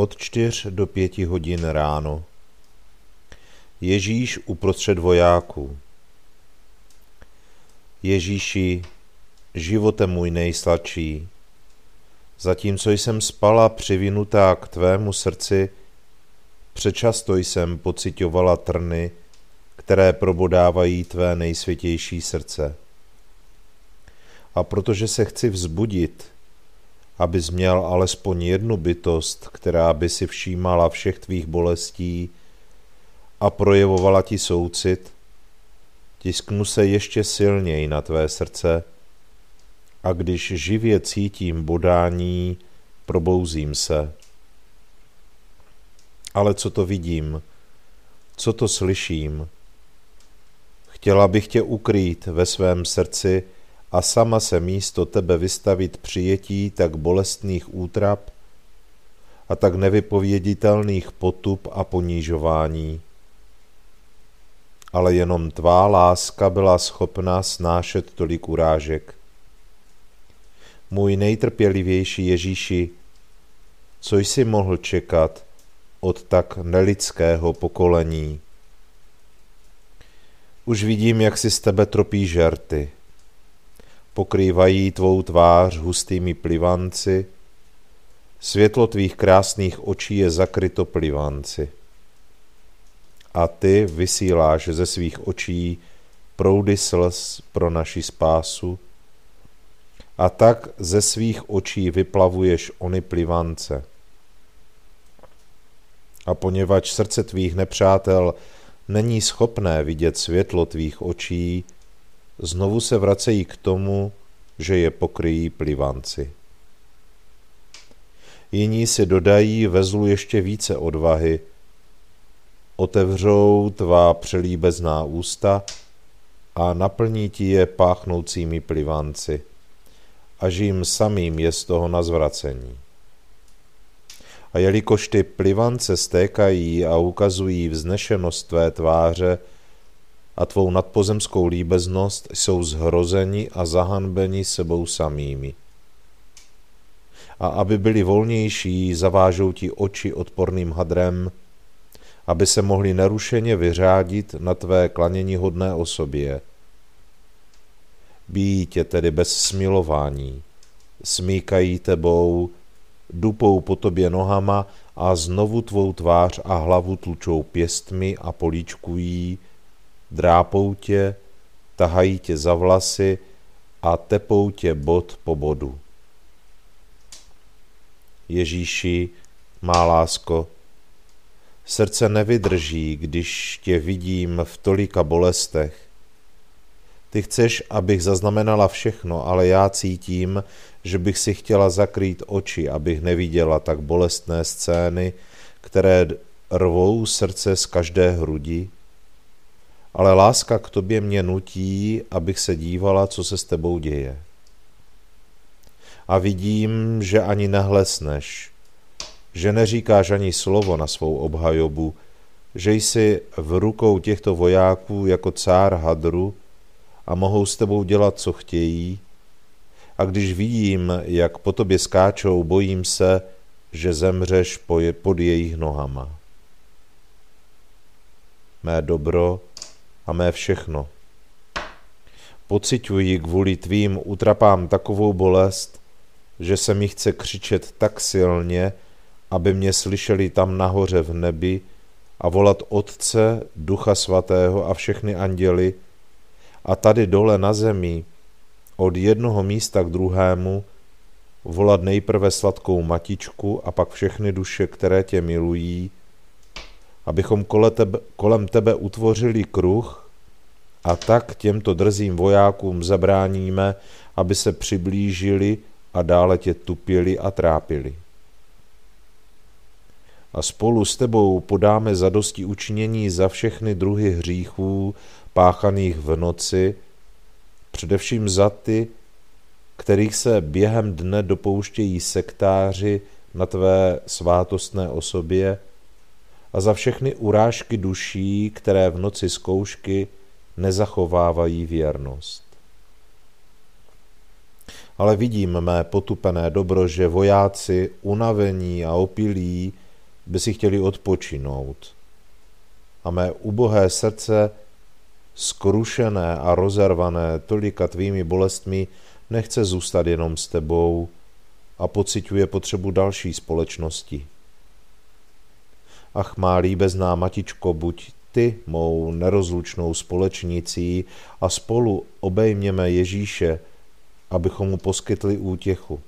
od čtyř do pěti hodin ráno. Ježíš uprostřed vojáků. Ježíši, živote můj nejsladší, zatímco jsem spala přivinutá k tvému srdci, přečasto jsem pocitovala trny, které probodávají tvé nejsvětější srdce. A protože se chci vzbudit, abys měl alespoň jednu bytost, která by si všímala všech tvých bolestí a projevovala ti soucit, tisknu se ještě silněji na tvé srdce a když živě cítím bodání, probouzím se. Ale co to vidím? Co to slyším? Chtěla bych tě ukrýt ve svém srdci, a sama se místo tebe vystavit přijetí tak bolestných útrap a tak nevypověditelných potup a ponížování. Ale jenom tvá láska byla schopná snášet tolik urážek. Můj nejtrpělivější Ježíši, co jsi mohl čekat od tak nelidského pokolení? Už vidím, jak si z tebe tropí žerty pokrývají tvou tvář hustými plivanci, světlo tvých krásných očí je zakryto plivanci. A ty vysíláš ze svých očí proudy slz pro naši spásu, a tak ze svých očí vyplavuješ ony plivance. A poněvadž srdce tvých nepřátel není schopné vidět světlo tvých očí, znovu se vracejí k tomu, že je pokryjí plivanci. Jiní si dodají vezlu ještě více odvahy, otevřou tvá přelíbezná ústa a naplní ti je páchnoucími plivanci, až jim samým je z toho na zvracení. A jelikož ty plivance stékají a ukazují vznešenost tvé tváře, a tvou nadpozemskou líbeznost jsou zhrozeni a zahanbeni sebou samými. A aby byli volnější, zavážou ti oči odporným hadrem aby se mohli nerušeně vyřádit na tvé klanění hodné osobě. Bíjí tě tedy bez smilování, smíkají tebou, dupou po tobě nohama a znovu tvou tvář a hlavu tlučou pěstmi a políčkují, drápou tě, tahají tě za vlasy a tepou tě bod po bodu. Ježíši, má lásko, srdce nevydrží, když tě vidím v tolika bolestech. Ty chceš, abych zaznamenala všechno, ale já cítím, že bych si chtěla zakrýt oči, abych neviděla tak bolestné scény, které rvou srdce z každé hrudi. Ale láska k tobě mě nutí, abych se dívala, co se s tebou děje. A vidím, že ani nehlesneš, že neříkáš ani slovo na svou obhajobu, že jsi v rukou těchto vojáků jako cár hadru a mohou s tebou dělat, co chtějí, a když vidím, jak po tobě skáčou, bojím se, že zemřeš pod jejich nohama. Mé dobro a mé všechno. Pocituji kvůli tvým utrapám takovou bolest, že se mi chce křičet tak silně, aby mě slyšeli tam nahoře v nebi a volat Otce, Ducha Svatého a všechny anděly a tady dole na zemi, od jednoho místa k druhému, volat nejprve sladkou matičku a pak všechny duše, které tě milují, abychom kolem tebe, kolem tebe utvořili kruh a tak těmto drzým vojákům zabráníme, aby se přiblížili a dále tě tupili a trápili. A spolu s tebou podáme zadosti učinění za všechny druhy hříchů páchaných v noci, především za ty, kterých se během dne dopouštějí sektáři na tvé svátostné osobě a za všechny urážky duší, které v noci zkoušky nezachovávají věrnost. Ale vidím mé potupené dobro, že vojáci, unavení a opilí, by si chtěli odpočinout. A mé ubohé srdce skrušené a rozervané tolika tvými bolestmi, nechce zůstat jenom s tebou a pociťuje potřebu další společnosti. Ach, má líbezná matičko, buď ty mou nerozlučnou společnicí a spolu obejměme Ježíše, abychom mu poskytli útěchu.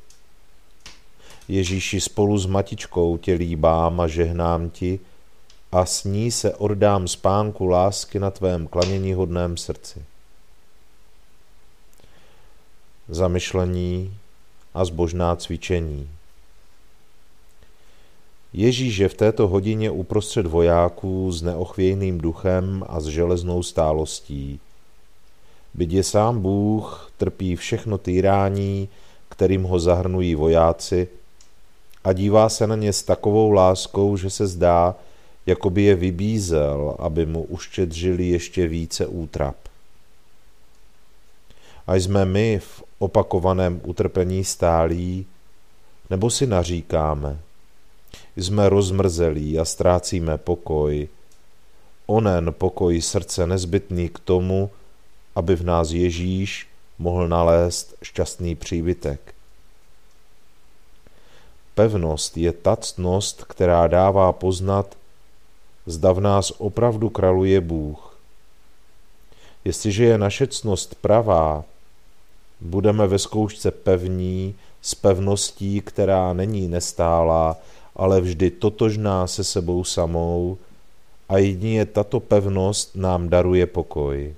Ježíši, spolu s matičkou tě líbám a žehnám ti, a s ní se oddám spánku lásky na tvém klanění hodném srdci. Zamyšlení a zbožná cvičení. Ježíš je v této hodině uprostřed vojáků s neochvějným duchem a s železnou stálostí. Byť je sám Bůh, trpí všechno týrání, kterým ho zahrnují vojáci, a dívá se na ně s takovou láskou, že se zdá, jako by je vybízel, aby mu uštědřili ještě více útrap. A jsme my v opakovaném utrpení stálí, nebo si naříkáme, jsme rozmrzelí a ztrácíme pokoj, onen pokoj srdce nezbytný k tomu, aby v nás Ježíš mohl nalézt šťastný příbytek. Pevnost je ta ctnost, která dává poznat, zda v nás opravdu kraluje Bůh. Jestliže je naše ctnost pravá, budeme ve zkoušce pevní, s pevností, která není nestálá, ale vždy totožná se sebou samou a jedině tato pevnost nám daruje pokoj.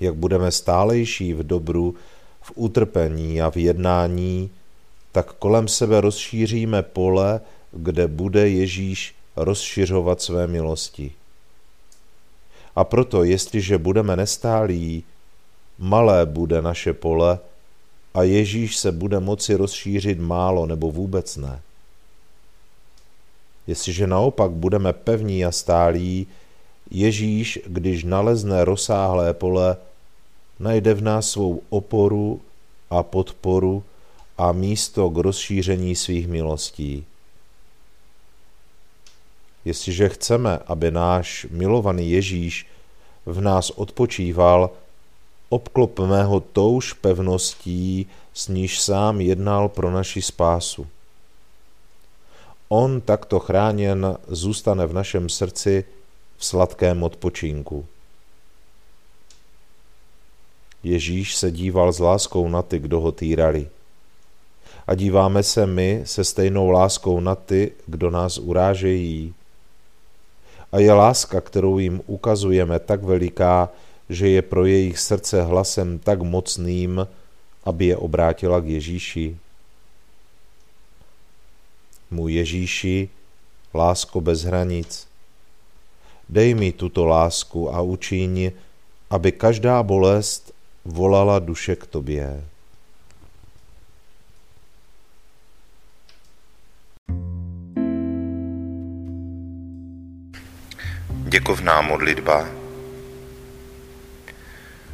Jak budeme stálejší v dobru, v utrpení a v jednání, tak kolem sebe rozšíříme pole, kde bude Ježíš rozšiřovat své milosti. A proto, jestliže budeme nestálí, malé bude naše pole a Ježíš se bude moci rozšířit málo nebo vůbec ne. Jestliže naopak budeme pevní a stálí, Ježíš, když nalezne rozsáhlé pole, najde v nás svou oporu a podporu a místo k rozšíření svých milostí. Jestliže chceme, aby náš milovaný Ježíš v nás odpočíval, obklopme ho touž pevností, s níž sám jednal pro naši spásu. On takto chráněn zůstane v našem srdci v sladkém odpočinku. Ježíš se díval s láskou na ty, kdo ho týrali. A díváme se my se stejnou láskou na ty, kdo nás urážejí. A je láska, kterou jim ukazujeme, tak veliká, že je pro jejich srdce hlasem tak mocným, aby je obrátila k Ježíši. Můj Ježíši, lásko bez hranic, dej mi tuto lásku a učiň, aby každá bolest volala duše k tobě. Děkovná modlitba.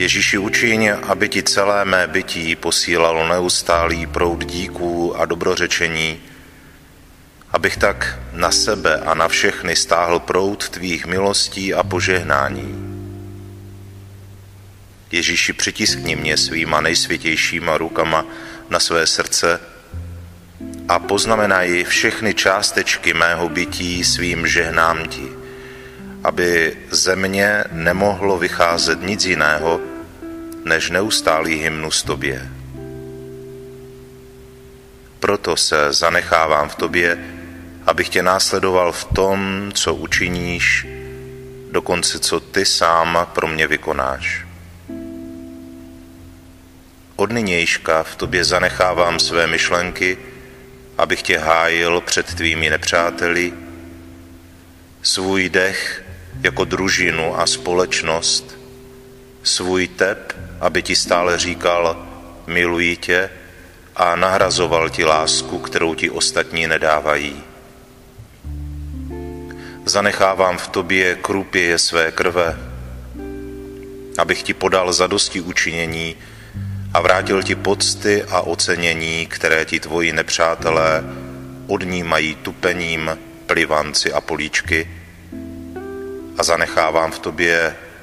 Ježíši učiň, aby ti celé mé bytí posílalo neustálý proud díků a dobrořečení, abych tak na sebe a na všechny stáhl proud tvých milostí a požehnání. Ježíši, přitiskni mě svýma nejsvětějšíma rukama na své srdce a poznamenaj všechny částečky mého bytí svým žehnám ti, aby ze mě nemohlo vycházet nic jiného, než neustálý hymnus tobě. Proto se zanechávám v tobě, abych tě následoval v tom, co učiníš, dokonce co ty sám pro mě vykonáš. Od nynějška v tobě zanechávám své myšlenky, abych tě hájil před tvými nepřáteli, svůj dech jako družinu a společnost, svůj tep, aby ti stále říkal, miluji tě a nahrazoval ti lásku, kterou ti ostatní nedávají. Zanechávám v tobě krupěje své krve, abych ti podal zadosti učinění a vrátil ti pocty a ocenění, které ti tvoji nepřátelé odnímají tupením, plivanci a políčky a zanechávám v tobě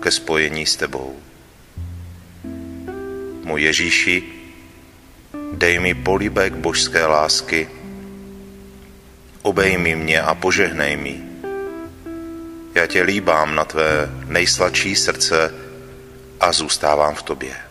ke spojení s tebou. Můj Ježíši, dej mi polibek božské lásky, obejmi mě a požehnej mi. Já tě líbám na tvé nejsladší srdce a zůstávám v tobě.